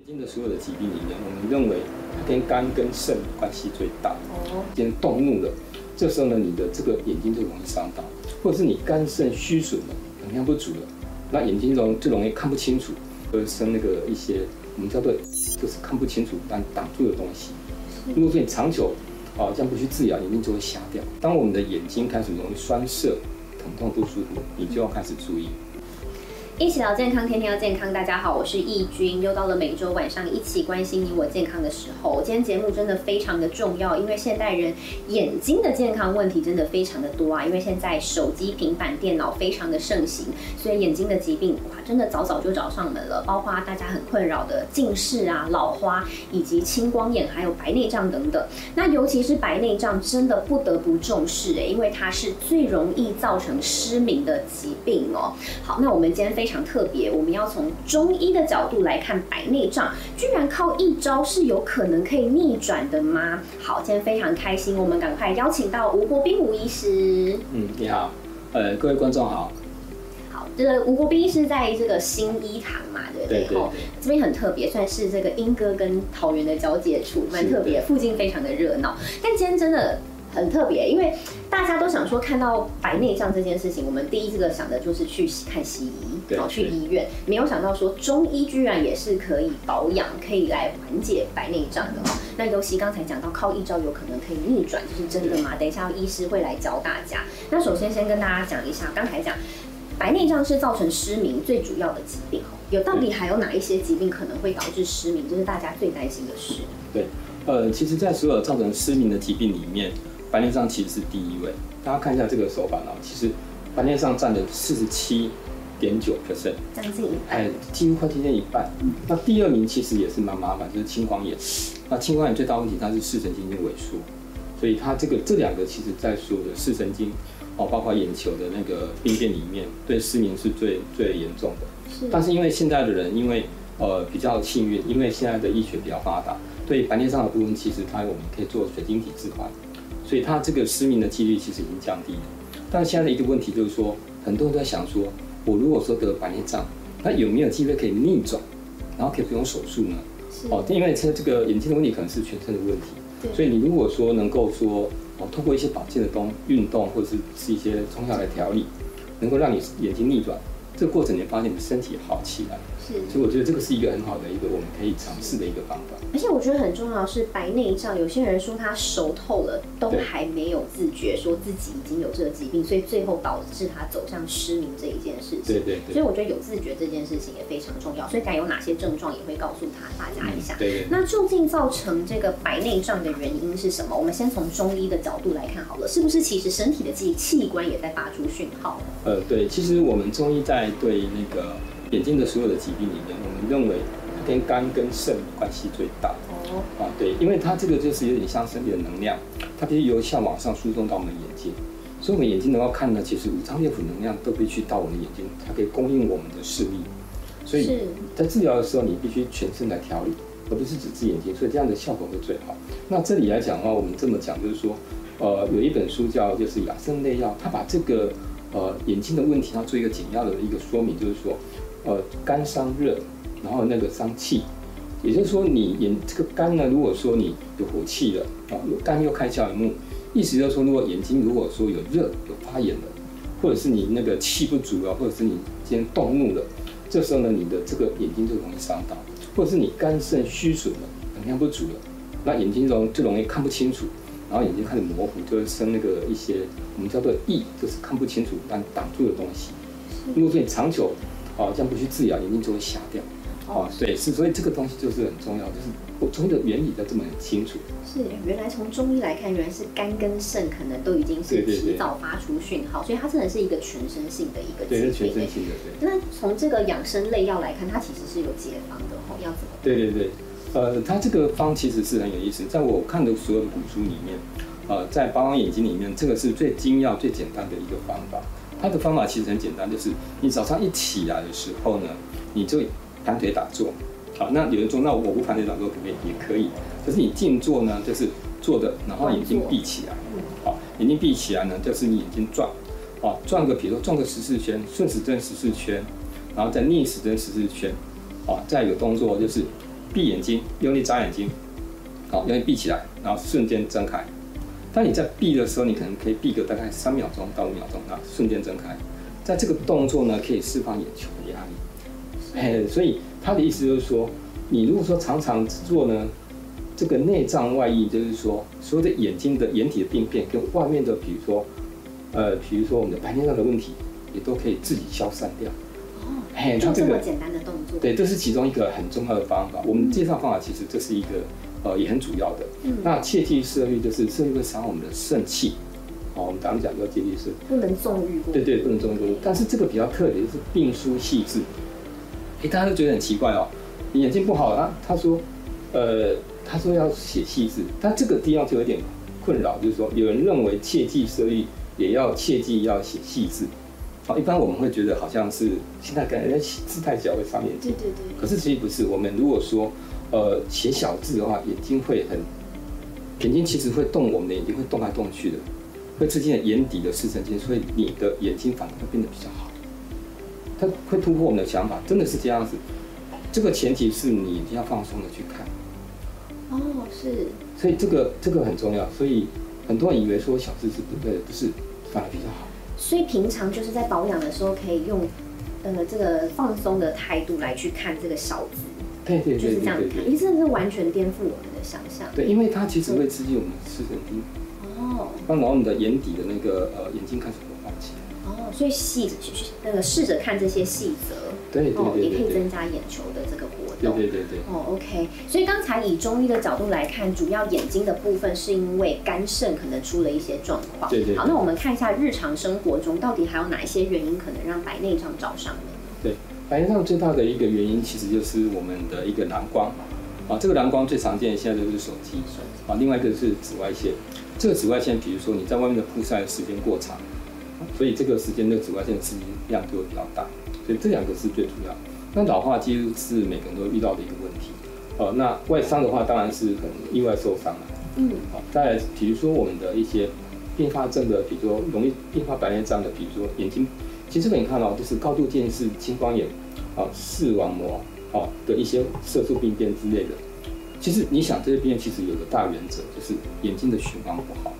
眼睛的所有的疾病里面，我们认为它跟肝跟肾关系最大。哦，今天动怒了，这时候呢，你的这个眼睛就容易伤到，或者是你肝肾虚损了，能量不足了，那眼睛容就容易看不清楚，而生那个一些我们叫做就是看不清楚但挡住的东西。如果说你长久啊这样不去治疗，眼睛就会瞎掉。当我们的眼睛开始容易酸涩、疼痛不舒服，你就要开始注意。一起聊健康，天天要健康。大家好，我是易君，又到了每周晚上一起关心你我健康的时候。今天节目真的非常的重要，因为现代人眼睛的健康问题真的非常的多啊。因为现在手机、平板电脑非常的盛行，所以眼睛的疾病哇，真的早早就找上门了。包括大家很困扰的近视啊、老花，以及青光眼，还有白内障等等。那尤其是白内障，真的不得不重视哎，因为它是最容易造成失明的疾病哦。好，那我们今天非常。非常特别，我们要从中医的角度来看白内障，居然靠一招是有可能可以逆转的吗？好，今天非常开心，我们赶快邀请到吴国斌吴医师。嗯，你好，呃，各位观众好。好，这个吴国斌医师在这个新医堂嘛，对不对？对这边很特别，算是这个莺歌跟桃园的交界处，蛮特别，附近非常的热闹。但今天真的。很特别，因为大家都想说看到白内障这件事情，我们第一这个想的就是去看西医，好去医院，没有想到说中医居然也是可以保养，可以来缓解白内障的。那尤其刚才讲到靠一招有可能可以逆转，这是真的吗？等一下医师会来教大家。那首先先跟大家讲一下，刚才讲白内障是造成失明最主要的疾病，有到底还有哪一些疾病可能会导致失明？这是大家最担心的事。对，呃，其实，在所有造成失明的疾病里面。白内障其实是第一位，大家看一下这个手法呢，其实白内障占了四十七点九 percent，将近一半，哎，几乎快接近一半。那第二名其实也是蛮麻烦，就是青光眼。那青光眼最大问题它是视神经萎缩，所以它这个这两个其实在所有的视神经哦，包括眼球的那个病变里面，对失明是最最严重的。是。但是因为现在的人因为呃比较幸运，因为现在的医学比较发达，对白内障的部分其实它我们可以做水晶体置换。所以它这个失明的几率其实已经降低了，但是现在的一个问题就是说，很多人都在想说，我如果说得白内障，那有没有机会可以逆转，然后可以不用手术呢？哦，因为这这个眼睛的问题可能是全身的问题，所以你如果说能够说，哦，通过一些保健的东运动或者是吃一些中药来调理，能够让你眼睛逆转。这个过程你发现你的身体好起来，是，所以我觉得这个是一个很好的一个我们可以尝试的一个方法。而且我觉得很重要是白内障，有些人说他熟透了，都还没有自觉，说自己已经有这个疾病，所以最后导致他走向失明这一件事情。对对。所以我觉得有自觉这件事情也非常重要。所以该有哪些症状也会告诉他大家一下。对。那究竟造成这个白内障的原因是什么？我们先从中医的角度来看好了，是不是其实身体的器器官也在发出讯号？呃，对，其实我们中医在对那个眼睛的所有的疾病里面，我们认为它跟肝跟肾关系最大。哦，啊，对，因为它这个就是有点像身体的能量，它必须由下往上输送到我们的眼睛，所以我们眼睛能够看呢，其实五脏六腑能量都必须到我们的眼睛，它可以供应我们的视力。所以在治疗的时候，你必须全身来调理，而不是只治眼睛，所以这样的效果会最好。那这里来讲的话，我们这么讲就是说，呃，有一本书叫就是养生类药，它把这个。呃，眼睛的问题，它做一个简要的一个说明，就是说，呃，肝伤热，然后那个伤气，也就是说，你眼这个肝呢，如果说你有火气了，啊，肝又开窍于目，意思就是说，如果眼睛如果说有热有发炎了，或者是你那个气不足了，或者是你今天动怒了，这时候呢，你的这个眼睛就容易伤到，或者是你肝肾虚损了，能量不足了，那眼睛容就容易看不清楚。然后眼睛开始模糊，就会生那个一些我们叫做翳，就是看不清楚但挡住的东西。如果说你长久啊这样不去治疗，眼睛就会瞎掉。哦，对，是，所以这个东西就是很重要，就是我中医的原理要这么很清楚。是，原来从中医来看，原来是肝跟肾可能都已经是提早发出讯号，所以它真的是一个全身性的一个对，是全身性的。对。那从这个养生类药来看，它其实是有解方的哦，要怎么？对对对。呃，它这个方其实是很有意思，在我看的所有的古书里面，呃，在保养眼睛里面，这个是最精要、最简单的一个方法。它的方法其实很简单，就是你早上一起来的时候呢，你就盘腿打坐。好，那有人说，那我不盘腿打坐可不可以？也可以。可是你静坐呢，就是坐着，然后眼睛闭起来。好，眼睛闭起来呢，就是你眼睛转，啊，转个，比如说转个十四圈，顺时针十四圈，然后再逆时针十四圈。啊，再一个动作就是。闭眼睛，用力眨眼睛，好，用力闭起来，然后瞬间睁开。当你在闭的时候，你可能可以闭个大概三秒钟到五秒钟，啊，瞬间睁开。在这个动作呢，可以释放眼球的压力。哎，所以他的意思就是说，你如果说常常做呢，这个内脏外溢，就是说所有的眼睛的眼体的病变跟外面的，比如说，呃，比如说我们的白内障的问题，也都可以自己消散掉。哦，嘿，就这么简单的动作。对，这是其中一个很重要的方法。我们介绍方法其实这是一个。呃，也很主要的。嗯，那切忌色欲就是色欲会伤我们的肾气。好，我们刚刚讲叫戒忌是不能纵欲过。对对，不能纵欲过。但是这个比较特别，就是病书细致。哎，大家都觉得很奇怪哦，你眼睛不好啊？他说，呃，他说要写细致，但这个地方就有点困扰，就是说有人认为切忌色欲也要切记要写细致。好，一般我们会觉得好像是现在感觉字太小会伤眼睛。对对对。可是其实不是，我们如果说。呃，写小字的话，眼睛会很，眼睛其实会动，我们的眼睛会动来动去的，会刺激眼底的视神经，所以你的眼睛反而会变得比较好。它会突破我们的想法，真的是这样子。这个前提是你一定要放松的去看。哦，是。所以这个这个很重要，所以很多人以为说小字是不对的，不是，反而比较好。所以平常就是在保养的时候，可以用呃这个放松的态度来去看这个小字。对对对对对，你真的是完全颠覆我们的想象。对，因为它其实会刺激我们视神经，哦，让我们的眼底的那个呃眼睛开始活化起来。哦，所以细那个试着看这些细则，对对对，也可以增加眼球的这个活动。对对对对。哦，OK。所以刚才以中医的角度来看，主要眼睛的部分是因为肝肾可能出了一些状况。对对。好，那我们看一下日常生活中到底还有哪一些原因可能让白内障找上门？对。白内障最大的一个原因，其实就是我们的一个蓝光啊。这个蓝光最常见的现在就是手机啊。另外一个是紫外线，这个紫外线，比如说你在外面的曝晒时间过长，所以这个时间的紫外线刺激量就会比较大。所以这两个是最主要。那老化几乎是每个人都遇到的一个问题。呃，那外伤的话，当然是很意外受伤了。嗯。好，再来，比如说我们的一些并发症的，比如说容易并发白内障的，比如说眼睛。其实可以看到，就是高度近视、青光眼、啊视网膜啊的一些色素病变之类的。其实你想，这些病变其实有个大原则，就是眼睛的循环不好。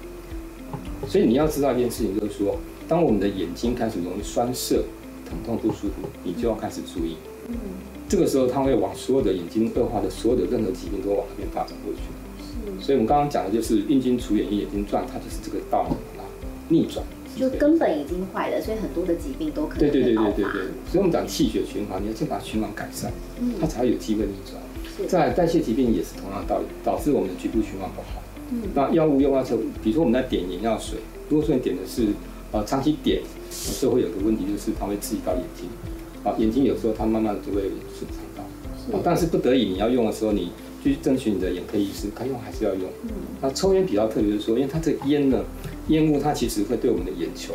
所以你要知道一件事情，就是说，当我们的眼睛开始容易酸涩、疼痛不舒服，你就要开始注意。嗯。这个时候，它会往所有的眼睛恶化的所有的任何疾病都往那边发展过去。是。所以我们刚刚讲的就是“运经除眼，眼睛转”，它就是这个道理啊，逆转。就根本已经坏了，所以很多的疾病都可能对对对对对对。所以我们讲气血循环，你要先把循环改善，嗯，它才会有机会逆转。在代谢疾病也是同样道理，导致我们的局部循环不好。嗯，那药物用完之后，比如说我们在点眼药水，如果说你点的是呃长期点，有时候会有个问题，就是它会刺激到眼睛，啊，眼睛有时候它慢慢的就会损伤到。是。但是不得已你要用的时候，你去争取你的眼科医师，该用还是要用。嗯。那抽烟比较特别是说，因为它这个烟呢。烟雾它其实会对我们的眼球，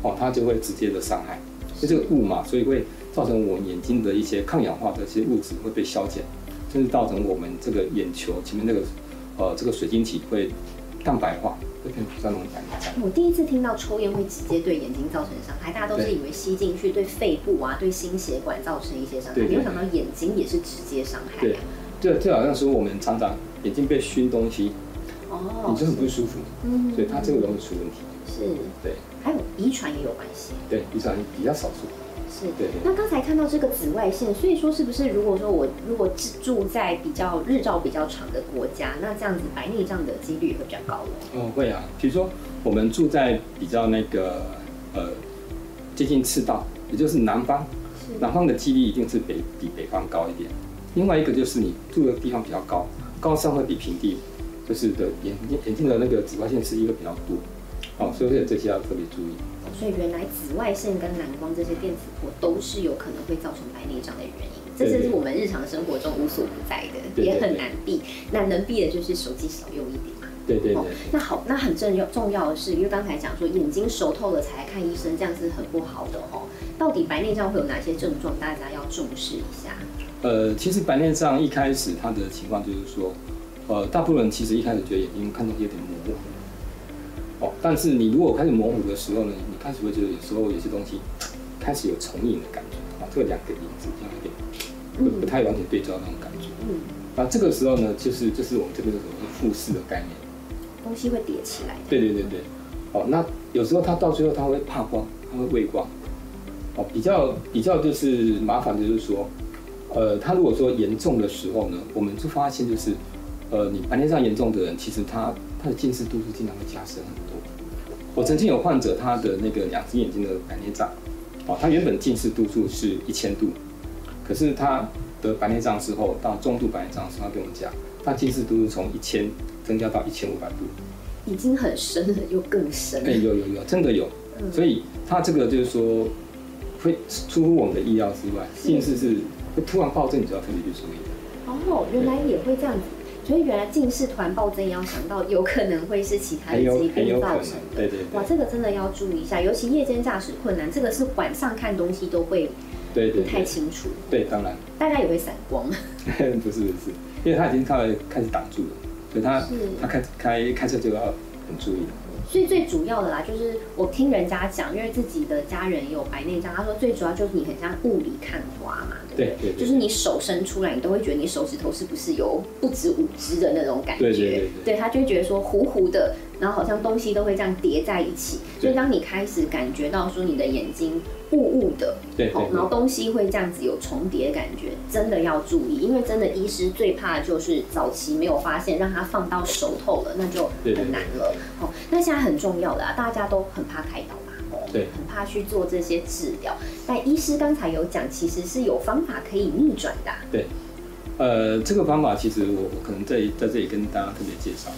哦，它就会直接的伤害。所以这个雾嘛，所以会造成我们眼睛的一些抗氧化的一些物质会被消减，甚至造成我们这个眼球前面那个，呃，这个水晶体会蛋白化，会变比较容易白内障。我第一次听到抽烟会直接对眼睛造成伤害，大家都是以为吸进去对肺部啊、对心血管造成一些伤害，没有想到眼睛也是直接伤害。对，就就好像说我们常常眼睛被熏东西。哦，你就很不舒服，嗯，所以它这个容易出问题。是，对，还有遗传也有关系。对，遗传比较少数。是，对。那刚才看到这个紫外线，所以说是不是如果说我如果住在比较日照比较长的国家，那这样子白内障的几率会比较高了？哦，会啊。比如说我们住在比较那个呃接近赤道，也就是南方，南方的几率一定是北比北方高一点。另外一个就是你住的地方比较高，高山会比平地。就是的眼睛眼睛的那个紫外线刺激会比较多，哦，所以这些要特别注意。所以原来紫外线跟蓝光这些电磁波都是有可能会造成白内障的原因，这是我们日常生活中无所不在的，也很难避。那能避的就是手机少用一点嘛。对对对。那好，那很重要重要的是，因为刚才讲说眼睛熟透了才看医生，这样是很不好的哦。到底白内障会有哪些症状？大家要重视一下。呃，其实白内障一开始它的情况就是说。呃，大部分人其实一开始觉得眼睛看东西有点模糊，哦，但是你如果开始模糊的时候呢，你开始会觉得有时候有些东西开始有重影的感觉，啊，这两个影子这样一点，不不太完全对焦那种感觉，嗯，那这个时候呢，就是就是我们这个什么复视的概念，东西会叠起来。对对对对，哦，那有时候它到最后它会怕光，它会畏光，哦，比较比较就是麻烦，就是说，呃，他如果说严重的时候呢，我们就发现就是，呃，你白内障严重的人，其实他他的近视度数经常会加深很多。我曾经有患者，他的那个两只眼睛的白内障，哦，他原本近视度数是一千度，可是他。得白内障之后，到中度白内障的时候，他跟我讲，他近视度数从一千增加到一千五百度，已经很深了，又更深。哎，有有有，真的有。所以他这个就是说，会出乎我们的意料之外，近视是会突然暴增，你就要特别去注意。哦，原来也会这样子，所以原来近视突然暴增，也要想到有可能会是其他的疾病造成的。对对。哇，这个真的要注意一下，尤其夜间驾驶困难，这个是晚上看东西都会。不太清楚。对，当然。大家也会散光。不是不是，因为他已经开开始挡住了，所以他他开开开车就要很注意。所以最主要的啦，就是我听人家讲，因为自己的家人有白内障，他说最主要就是你很像雾里看花嘛，对不对？就是你手伸出来，你都会觉得你手指头是不是有不止五只的那种感觉？对对对。对他就会觉得说糊糊的，然后好像东西都会这样叠在一起。所以当你开始感觉到说你的眼睛雾雾的，对，然后东西会这样子有重叠感觉，真的要注意，因为真的医师最怕的就是早期没有发现，让它放到熟透了，那就很难了。好，那现在很重要的啊，大家都很怕开刀嘛，对，很怕去做这些治疗。但医师刚才有讲，其实是有方法可以逆转的。对，呃，这个方法其实我我可能在在这里跟大家特别介绍。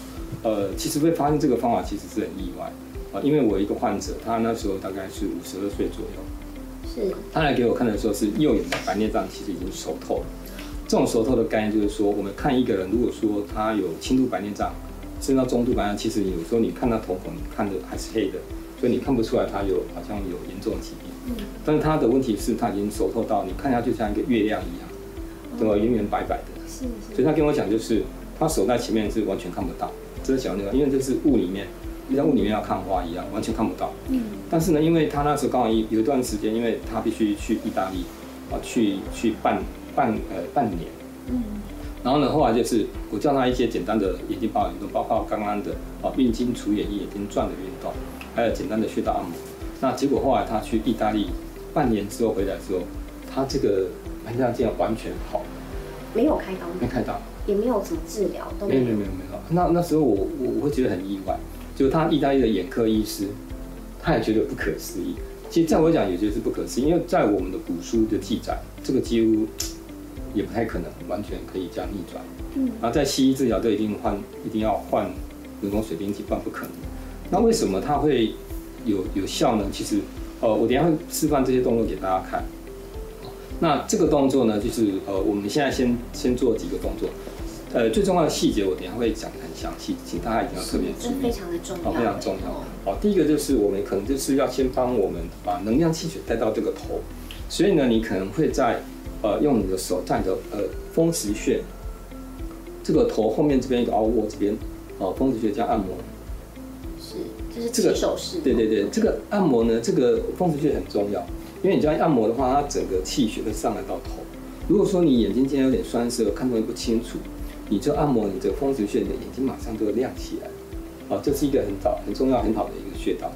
呃，其实会发现这个方法其实是很意外啊，因为我一个患者，他那时候大概是五十二岁左右，是，他来给我看的时候是右眼的白内障其实已经熟透了。这种熟透的概念就是说，我们看一个人，如果说他有轻度白内障，甚至到中度白内障，其实有时候你看他瞳孔，你看的还是黑的，所以你看不出来他有好像有严重的疾病。嗯。但是他的问题是，他已经熟透到你看下去像一个月亮一样，对吧？圆圆白白的。是是。所以他跟我讲，就是他手在前面是完全看不到。遮小那个，因为这是雾里面，你在雾里面要看花一样，完全看不到。嗯。但是呢，因为他那时候刚好一有一段时间，因为他必须去意大利，啊，去去半半呃半年。嗯。然后呢，后来就是我教他一些简单的眼睛保养运动，包括刚刚的啊运睛除眼液、眼睛转的运动，还有简单的穴道按摩。那结果后来他去意大利半年之后回来之后，他这个白内障竟然完全好。没有开刀。没开刀。也没有什么治疗，都没有没有没有没有。那那时候我我我会觉得很意外，就是他意大利的眼科医师，他也觉得不可思议。其实在我讲也觉得是不可思议，因为在我们的古书的记载，这个几乎也不太可能完全可以这样逆转。嗯。然后在西医治疗都一定换一定要换人工水晶体，不然不可能。那为什么它会有有效呢？其实，呃，我等下会示范这些动作给大家看。那这个动作呢，就是呃，我们现在先先做几个动作。呃，最重要的细节我等下会讲得很详细，请大家一定要特别注意，非常的重要，非常重要。好，第一个就是我们可能就是要先帮我们把能量气血带到这个头，所以呢，你可能会在呃用你的手在你的呃风池穴这个头后面这边一个凹窝这边，哦，风池穴这样按摩，是，这是起手式。对对对，这个按摩呢，这个风池穴很重要，因为你这样按摩的话，它整个气血会上来到头。如果说你眼睛今天有点酸涩，看东西不清楚。你就按摩你这个风池穴，你的眼睛马上就会亮起来，好，这是一个很早、很重要、很好的一个穴道。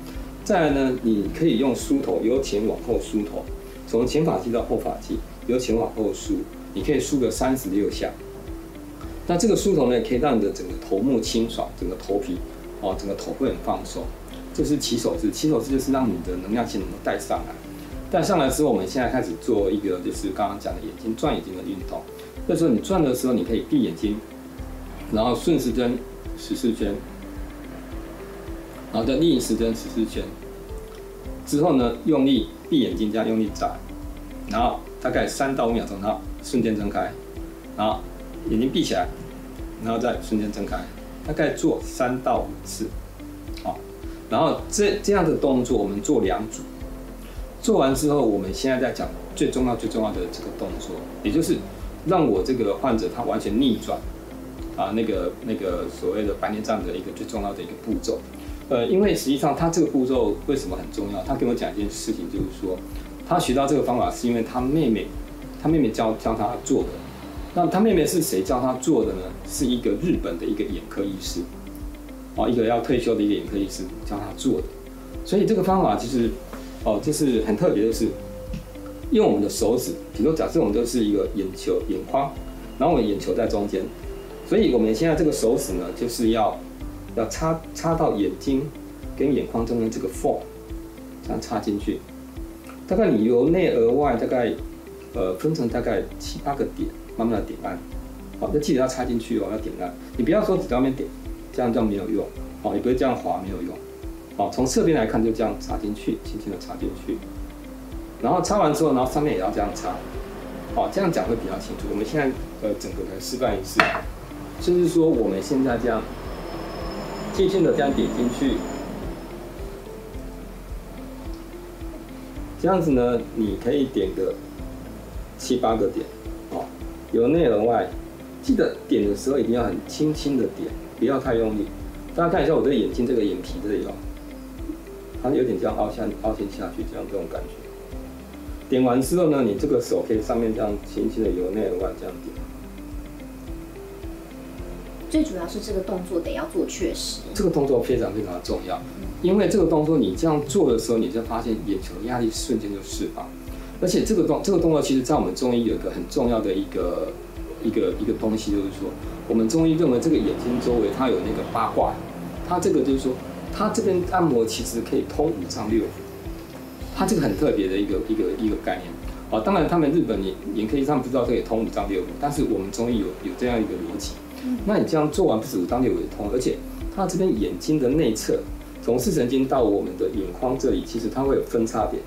再来呢，你可以用梳头，由前往后梳头，从前发际到后发际，由前往后梳，你可以梳个三十六下。那这个梳头呢，可以让你的整个头目清爽，整个头皮，哦，整个头会很放松。这是起手式，起手式就是让你的能量线能够带上来。带上来之后，我们现在开始做一个就是刚刚讲的眼睛转眼睛的运动。这时候你转的时候，你可以闭眼睛，然后顺时针十四圈，然后再逆时针十四圈。之后呢，用力闭眼睛，这样用力眨，然后大概三到五秒钟，然后瞬间睁开，然后眼睛闭起来，然后再瞬间睁开，大概做三到五次，好。然后这这样的动作，我们做两组。做完之后，我们现在在讲最重要、最重要的这个动作，也就是。让我这个患者他完全逆转，啊，那个那个所谓的白内障的一个最重要的一个步骤，呃，因为实际上他这个步骤为什么很重要？他跟我讲一件事情，就是说他学到这个方法是因为他妹妹，他妹妹教教他做的，那他妹妹是谁教他做的呢？是一个日本的一个眼科医师，哦，一个要退休的一个眼科医师教他做的。所以这个方法其实，哦，就是很特别的是，用我们的手指，比如说假设我们就是一个眼球眼眶，然后我们眼球在中间，所以我们现在这个手指呢，就是要要插插到眼睛跟眼眶中间这个缝，这样插进去。大概你由内而外大概，呃，分成大概七八个点，慢慢的点按。好，那记得要插进去哦，要点按。你不要说只在外面点，这样这样没有用。好，也不会这样滑没有用。好，从侧边来看就这样插进去，轻轻的插进去。然后擦完之后，然后上面也要这样擦。好，这样讲会比较清楚。我们现在呃整个来示范一次，就是说我们现在这样，轻轻的这样点进去。这样子呢，你可以点个七八个点，哦，由内而外，记得点的时候一定要很轻轻的点，不要太用力。大家看一下我的眼睛这个眼皮这里哦，它有点这样凹下凹陷下去，这样这种感觉。点完之后呢，你这个手可以上面这样轻轻的由内而外这样点。最主要是这个动作得要做确实。这个动作非常非常的重要。因为这个动作你这样做的时候，你就发现眼球压力瞬间就释放，而且这个动这个动作，其实在我们中医有一个很重要的一个一个一个东西，就是说，我们中医认为这个眼睛周围它有那个八卦，它这个就是说，它这边按摩其实可以通五脏六腑，它这个很特别的一个一个一个概念。啊，当然他们日本眼眼科医生不知道这个通五脏六腑，但是我们中医有有这样一个逻辑。那你这样做完，不止五脏六腑通，而且它这边眼睛的内侧。从视神经到我们的眼眶这里，其实它会有分叉点，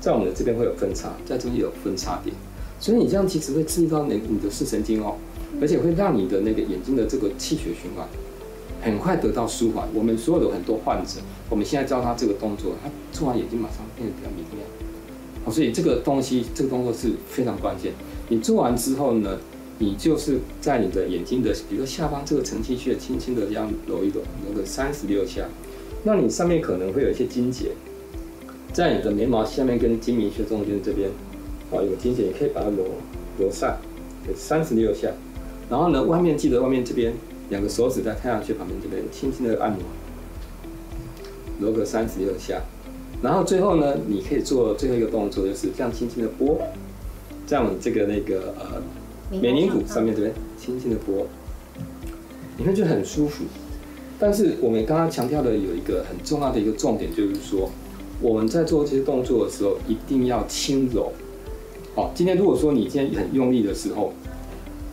在我们的这边会有分叉，在这里有分叉点，所以你这样其实会刺激到你你的视神经哦，而且会让你的那个眼睛的这个气血循环很快得到舒缓。我们所有的很多患者，我们现在教他这个动作，他做完眼睛马上变得比较明亮。好，所以这个东西这个动作是非常关键。你做完之后呢，你就是在你的眼睛的，比如说下方这个承泣穴，轻轻的这样揉一揉，揉个三十六下。那你上面可能会有一些筋结，在你的眉毛下面跟睛明穴中间这边，哦，有筋结，你可以把它揉揉散，三十六下。然后呢，外面记得外面这边两个手指在太阳穴旁边这边轻轻的按摩，揉个三十六下。然后最后呢，你可以做最后一个动作，就是这样轻轻的拨，在我们这个那个呃眉棱骨上面这边轻轻的拨，你会觉得很舒服。但是我们刚刚强调的有一个很重要的一个重点，就是说我们在做这些动作的时候一定要轻柔。好，今天如果说你今天很用力的时候，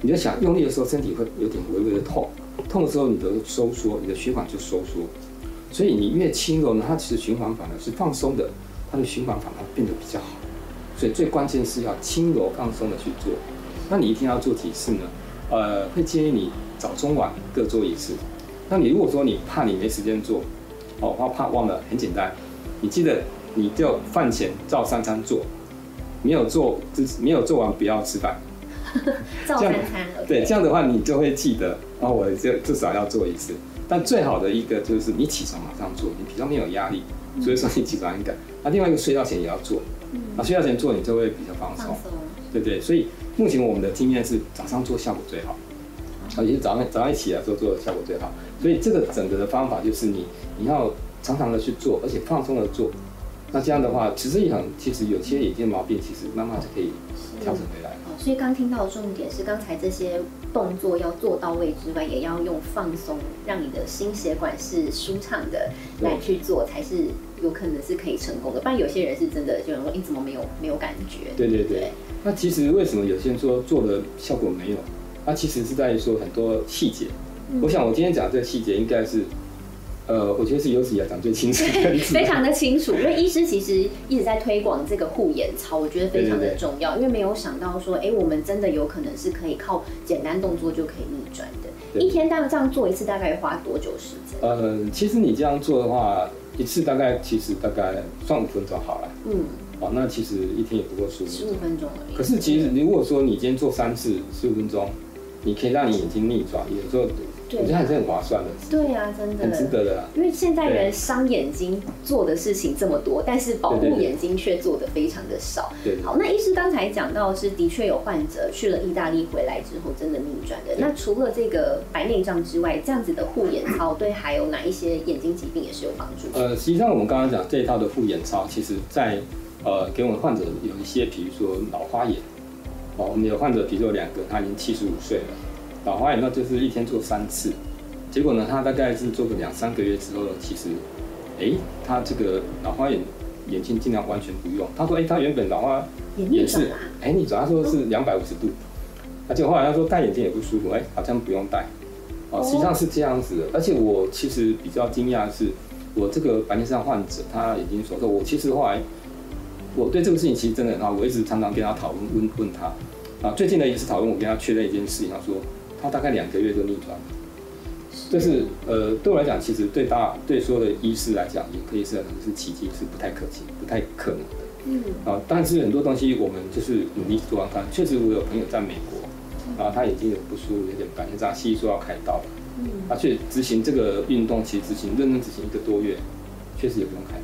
你就想用力的时候身体会有点微微的痛，痛的时候你的收缩，你的血管就收缩。所以你越轻柔呢，它其实循环反而是放松的，它的循环反而变得比较好。所以最关键是要轻柔放松的去做。那你一天要做几次呢？呃，会建议你早中晚各做一次。那你如果说你怕你没时间做，哦，怕怕忘了，很简单，你记得你就饭前照三餐做，没有做，没有做完不要吃饭。照三餐。对，这样的话你就会记得，哦，我就至少要做一次。但最好的一个就是你起床马上做，你比较没有压力，所以说你起床很赶。那另外一个睡觉前也要做，那睡觉前做你就会比较放松，对不对？所以目前我们的经验是早上做效果最好。啊，也是早上早上一起来做做的效果最好，所以这个整个的方法就是你你要常常的去做，而且放松的做，那这样的话，持之以恒，其实有些眼睛毛病其实慢慢就可以调整回来。哦，所以刚听到的重点是，刚才这些动作要做到位之外，也要用放松，让你的心血管是舒畅的来去做，才是有可能是可以成功的。不然有些人是真的就说，你怎么没有没有感觉？对对对。那其实为什么有些人说做的效果没有？那其实是在于说很多细节，我想我今天讲这个细节应该是，呃，我觉得是有史以来讲最清楚，非常的清楚。因为医师其实一直在推广这个护眼操，我觉得非常的重要。因为没有想到说，哎，我们真的有可能是可以靠简单动作就可以逆转的。一天大概这样做一次，大概花多久时间？呃，其实你这样做的话，一次大概其实大概算五分钟好了。嗯。好，那其实一天也不过十五十五分钟而已。可是其实如果说你今天做三次十五分钟。你可以让你眼睛逆转，有时候我觉得还是很划算的。对呀，真的很值得的。因为现在人伤眼睛做的事情这么多，但是保护眼睛却做的非常的少。对。好，那医师刚才讲到是的确有患者去了意大利回来之后真的逆转的。那除了这个白内障之外，这样子的护眼操对还有哪一些眼睛疾病也是有帮助？呃，实际上我们刚刚讲这一套的护眼操，其实在呃给我们患者有一些，比如说老花眼。哦，我们有患者，比如说两个，他已经七十五岁了，老花眼那就是一天做三次，结果呢，他大概是做个两三个月之后，其实，哎，他这个老花眼眼镜尽量完全不用。他说，哎，他原本老花眼是，哎，你主要说是两百五十度，而且后来他说戴眼镜也不舒服，哎，好像不用戴，哦，实际上是这样子的。而且我其实比较惊讶的是，我这个白内障患者，他已经说说，我其实后来。我对这个事情其实真的很好，我一直常常跟他讨论，问问他。啊，最近呢一次讨论，我跟他确认一件事情，他说他大概两个月就逆转了。这是呃，对我来讲，其实对大对所有的医师来讲，也可以是可能是奇迹，是不太可行、不太可能的。嗯。啊，但是很多东西我们就是努力做看看。确实，我有朋友在美国，然后他眼睛有不舒服，有点白内障，西医说要开刀。嗯。他去执行这个运动，其实执行认真执行一个多月，确实也不用开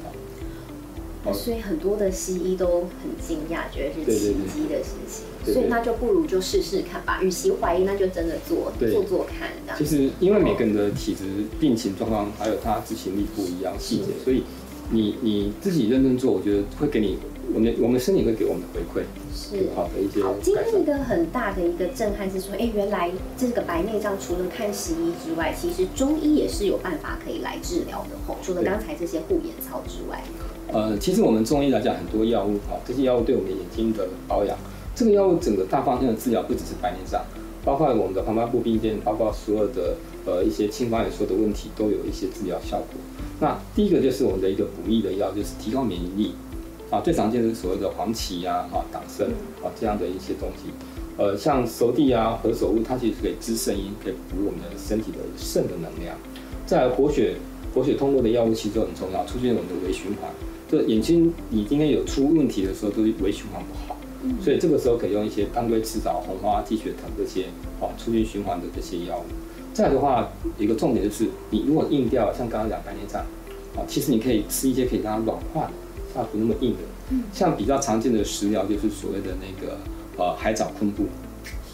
刀。所以很多的西医都很惊讶，觉得是奇迹的事情。所以那就不如就试试看吧。与其怀疑，那就真的做做做看。其实因为每个人的体质、病情状况，还有他执行力不一样，细节，所以你你自己认真做，我觉得会给你，我们我们身体会给我们的回馈，是好的一些。好，今天一个很大的一个震撼是说，哎，原来这个白内障除了看西医之外，其实中医也是有办法可以来治疗的。吼，除了刚才这些护眼操之外。呃，其实我们中医来讲，很多药物啊，这些药物对我们眼睛的保养，这个药物整个大方向的治疗不只是白内障，包括我们的黄斑部病变，包括所有的呃一些青光眼所的问题，都有一些治疗效果。那第一个就是我们的一个补益的药，就是提高免疫力啊，最常见的是所谓的黄芪呀、啊党参啊这样的一些东西。呃，像熟地啊、何首乌，它其实可以滋肾阴，可以补我们的身体的肾的能量。在活血活血通络的药物其实都很重要，促进我们的微循环。这眼睛你今天有出问题的时候，都是微循环不好，所以这个时候可以用一些当归、赤枣、红花、鸡血藤这些哦，促进循环的这些药物。再的话，一个重点就是，你如果硬掉，像刚刚讲白内障，啊，其实你可以吃一些可以让它软化的，它不那么硬的。像比较常见的食疗就是所谓的那个呃海藻昆布，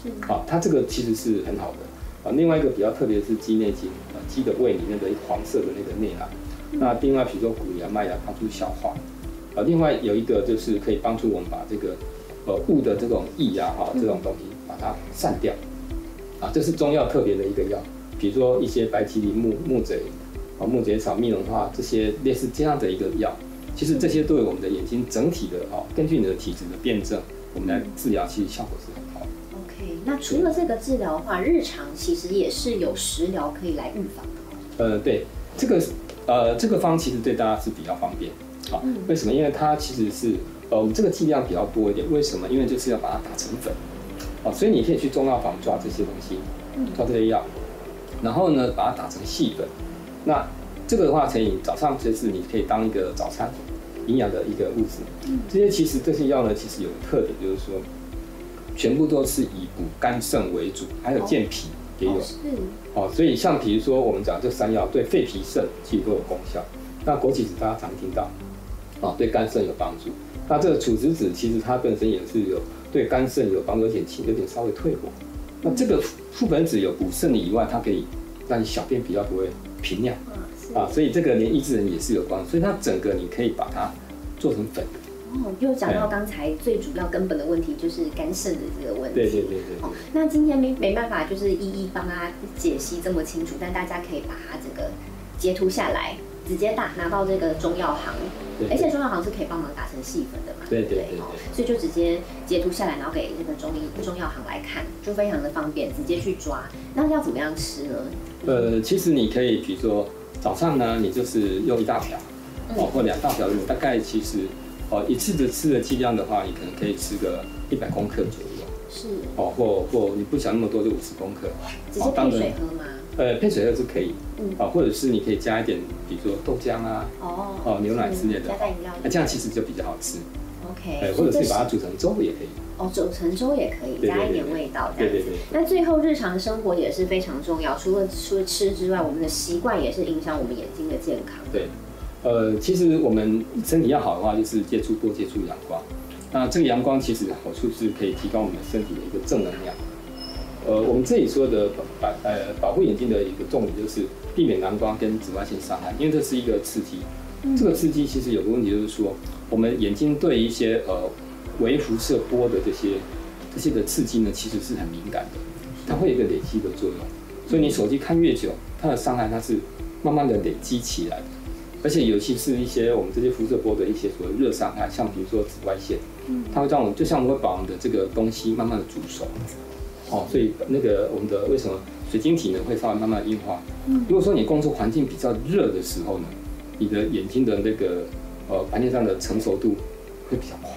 是啊，它这个其实是很好的。啊，另外一个比较特别是鸡内金，啊，鸡的胃里面的黄色的那个内囊。那另外，比如说谷芽、麦芽帮助消化，啊，另外有一个就是可以帮助我们把这个呃物的这种液啊哈这种东西把它散掉，啊，这是中药特别的一个药，比如说一些白麒麟、木木贼啊、木贼草、蜜龙花这些类似这样的一个药，其实这些对我们的眼睛整体的啊，根据你的体质的辩证，我们来治疗，其实效果是很好。OK，那除了这个治疗的话，日常其实也是有食疗可以来预防的。呃，对，这个。呃，这个方其实对大家是比较方便，好，为什么？因为它其实是，呃，我们这个剂量比较多一点。为什么？因为就是要把它打成粉，哦，所以你可以去中药房抓这些东西，抓这些药，然后呢，把它打成细粉。那这个的话，可以早上就是你可以当一个早餐，营养的一个物质。这些其实这些药呢，其实有个特点，就是说，全部都是以补肝肾为主，还有健脾。也有，哦，所以像比如说我们讲这三药对肺脾肾其实都有功效。那枸杞子大家常听到，啊，对肝肾有帮助。那这个楚子子其实它本身也是有对肝肾有帮助，有点轻，有点稍微退火。那这个覆盆子有补肾以外，它可以让你小便比较不会频尿，啊，所以这个连益智人也是有关。所以它整个你可以把它做成粉。哦，又讲到刚才最主要根本的问题，就是肝肾的这个问题。对对对对。哦，那今天没没办法，就是一一帮他解析这么清楚，但大家可以把它这个截图下来，直接打拿到这个中药行，而且中药行是可以帮忙打成细粉的嘛。对对对。所以就直接截图下来，然后给这个中医中药行来看，就非常的方便，直接去抓。那要怎么样吃呢？呃，其实你可以，比如说早上呢，你就是用一大瓢，哦，或两大瓢，大概其实。哦，一次的吃的剂量的话，你可能可以吃个一百公克左右。是。哦，或或你不想那么多，就五十公克。只是配水喝吗？呃，配水喝是可以。嗯。啊，或者是你可以加一点，比如说豆浆啊，哦，哦，牛奶之类的。加在饮料里。那这样其实就比较好吃。OK。呃，或者是把它煮成粥也可以。哦，煮成粥也可以，加一点味道这样子。对对对。那最后日常生活也是非常重要，除了除了吃之外，我们的习惯也是影响我们眼睛的健康。对，呃，其实我们身体要好的话，就是接触多接触阳光。那这个阳光其实好处是可以提高我们身体的一个正能量。呃，我们这里说的保呃保护眼睛的一个重点就是避免蓝光跟紫外线伤害，因为这是一个刺激。这个刺激其实有个问题就是说，我们眼睛对一些呃微辐射波的这些这些的刺激呢，其实是很敏感的，它会有一个累积的作用。所以你手机看越久，它的伤害它是慢慢的累积起来的。而且尤其是一些我们这些辐射波的一些所谓热伤害，像比如说紫外线，嗯它会让我们就像我们会把我们的这个东西慢慢的煮熟。哦，所以那个我们的为什么水晶体呢会稍微慢慢硬化？嗯如果说你工作环境比较热的时候呢，你的眼睛的那个呃白内障的成熟度会比较快。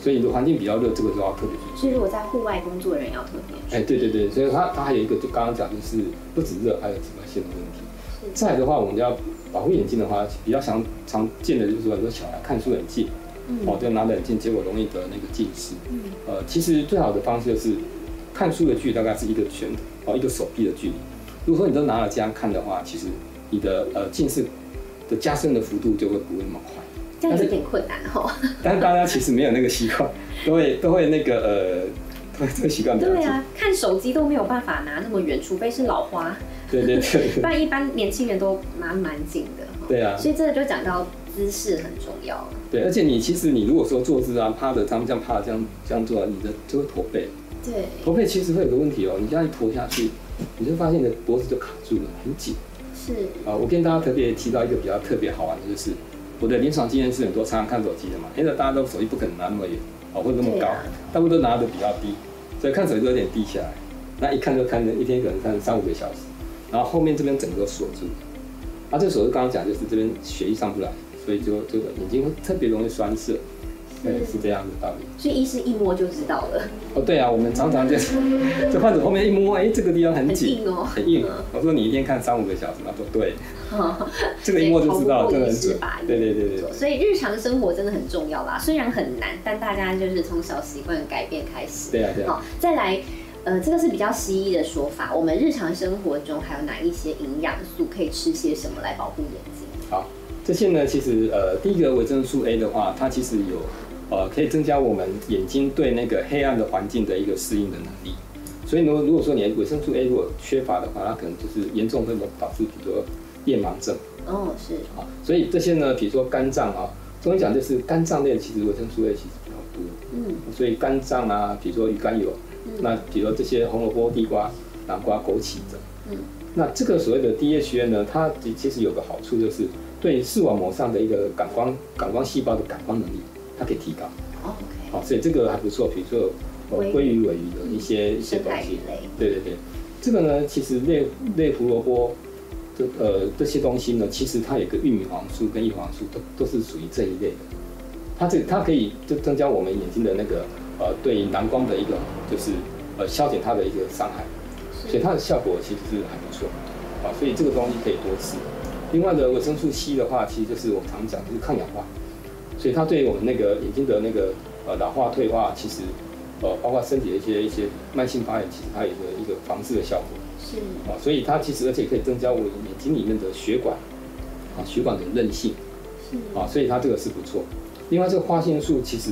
所以你的环境比较热，这个就要特别注意。所以如果在户外工作人要特别。哎，对对对，所以它它还有一个就刚刚讲就是不止热，还有紫外线的问题。再来的话，我们要保护眼睛的话，比较常常见的就是说很多小孩看书很近，哦，就拿着眼镜，结果容易得那个近视。嗯。呃，其实最好的方式就是。看书的距离大概是一个拳头哦，一个手臂的距离。如果说你都拿了这样看的话，其实你的呃近视的加深的幅度就会不会那么快。这样有点困难哦。但是大家其实没有那个习惯，都会都会那个呃，这个习惯。对啊，看手机都没有办法拿那么远，除非是老花。对对对。不然一般年轻人都拿蛮紧的。对啊。所以这个就讲到姿势很重要。对，而且你其实你如果说坐姿啊，趴着，他们这样趴这样这样做，你的就会驼背。对，驼背其实会有个问题哦，你这样一驼下去，你就发现你的脖子就卡住了，很紧。是啊，我跟大家特别提到一个比较特别好玩的，就是我的临床经验是很多常常看手机的嘛，现在大家都手机不可能拿那么远，哦，或者那么高，大部分都拿的比较低，所以看手机都有点低下来，那一看就看一天可能看三五个小时，然后后面这边整个都锁住，啊，这锁住刚刚讲就是这边血液上不来，所以就这个眼睛会特别容易酸涩。对，是这样的道理。所以医师一摸就知道了。哦，对啊，我们常常就是，这患者后面一摸，哎，这个地方很紧，很硬哦，很硬。我说你一天看三五个小时，他说对，这个一摸就知道，真的很准。对对对对。所以日常生活真的很重要啦，虽然很难，但大家就是从小习惯改变开始。对啊对啊。好，再来，呃，这个是比较西医的说法，我们日常生活中还有哪一些营养素可以吃些什么来保护眼睛？好，这些呢，其实呃，第一个维生素 A 的话，它其实有。呃，可以增加我们眼睛对那个黑暗的环境的一个适应的能力。所以呢，如果说你维生素 A 如果缺乏的话，它可能就是严重会导致，比如说夜盲症。哦，是。啊，所以这些呢，比如说肝脏啊，中医讲就是肝脏类其实维生素类其实比较多。嗯。所以肝脏啊，比如说鱼肝油，那比如说这些红萝卜、地瓜、南瓜、枸杞等。嗯。那这个所谓的 DHA 呢，它其实有个好处就是对视网膜上的一个感光感光细胞的感光能力。它可以提高，OK，好，所以这个还不错。比如说，鲑鱼、尾鱼的一些一些东西，对对对，这个呢，其实类类胡萝卜，这呃这些东西呢，其实它有个玉米黄素跟叶黄素，都都是属于这一类的。它这它可以就增加我们眼睛的那个呃对蓝光的一个就是呃消减它的一个伤害，所以它的效果其实是还不错，啊，所以这个东西可以多吃。另外的维生素 C 的话，其实就是我们常讲就是抗氧化。所以它对我们那个眼睛的那个呃老化退化，其实呃包括身体的一些一些慢性发炎，其实它有一个一个防治的效果。是啊，所以它其实而且可以增加我眼睛里面的血管啊血管的韧性。是啊，所以它这个是不错。另外这个花青素其实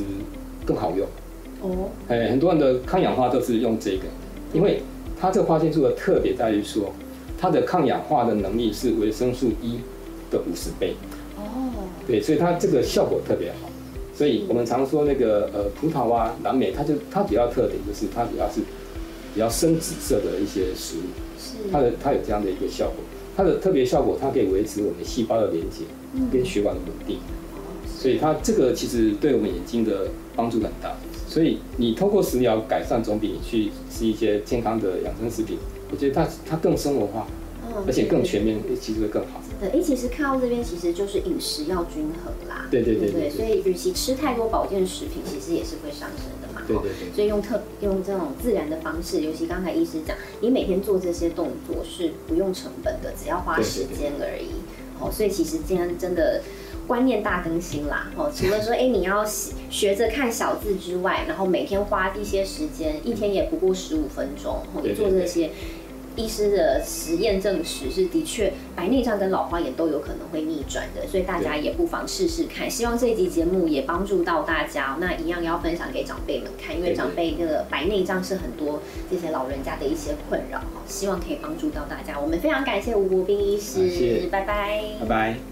更好用。哦。哎，很多人的抗氧化都是用这个，因为它这个花青素的特别在于说，它的抗氧化的能力是维生素 E 的五十倍哦。对，所以它这个效果特别好，所以我们常说那个呃葡萄啊、蓝莓，它就它主要特点就是它主要是比较深紫色的一些食物，是它的它有这样的一个效果，它的特别效果，它可以维持我们细胞的连接跟血管的稳定，所以它这个其实对我们眼睛的帮助很大，所以你通过食疗改善，总比你去吃一些健康的养生食品，我觉得它它更生活化，而且更全面，其实会更好。对哎，其实看到这边，其实就是饮食要均衡啦。对对对对。所以，与其吃太多保健食品，其实也是会上升的嘛。对对对。所以用特用这种自然的方式，尤其刚才医师讲，你每天做这些动作是不用成本的，只要花时间而已。哦，所以其实今天真的观念大更新啦，哦，除了说哎你要学着看小字之外，然后每天花一些时间，一天也不过十五分钟，哦，做这些。医师的实验证实是的确白内障跟老花眼都有可能会逆转的，所以大家也不妨试试看。希望这一集节目也帮助到大家。那一样要分享给长辈们看，因为长辈这个白内障是很多这些老人家的一些困扰哈。希望可以帮助到大家。我们非常感谢吴国斌医师，拜拜，拜拜。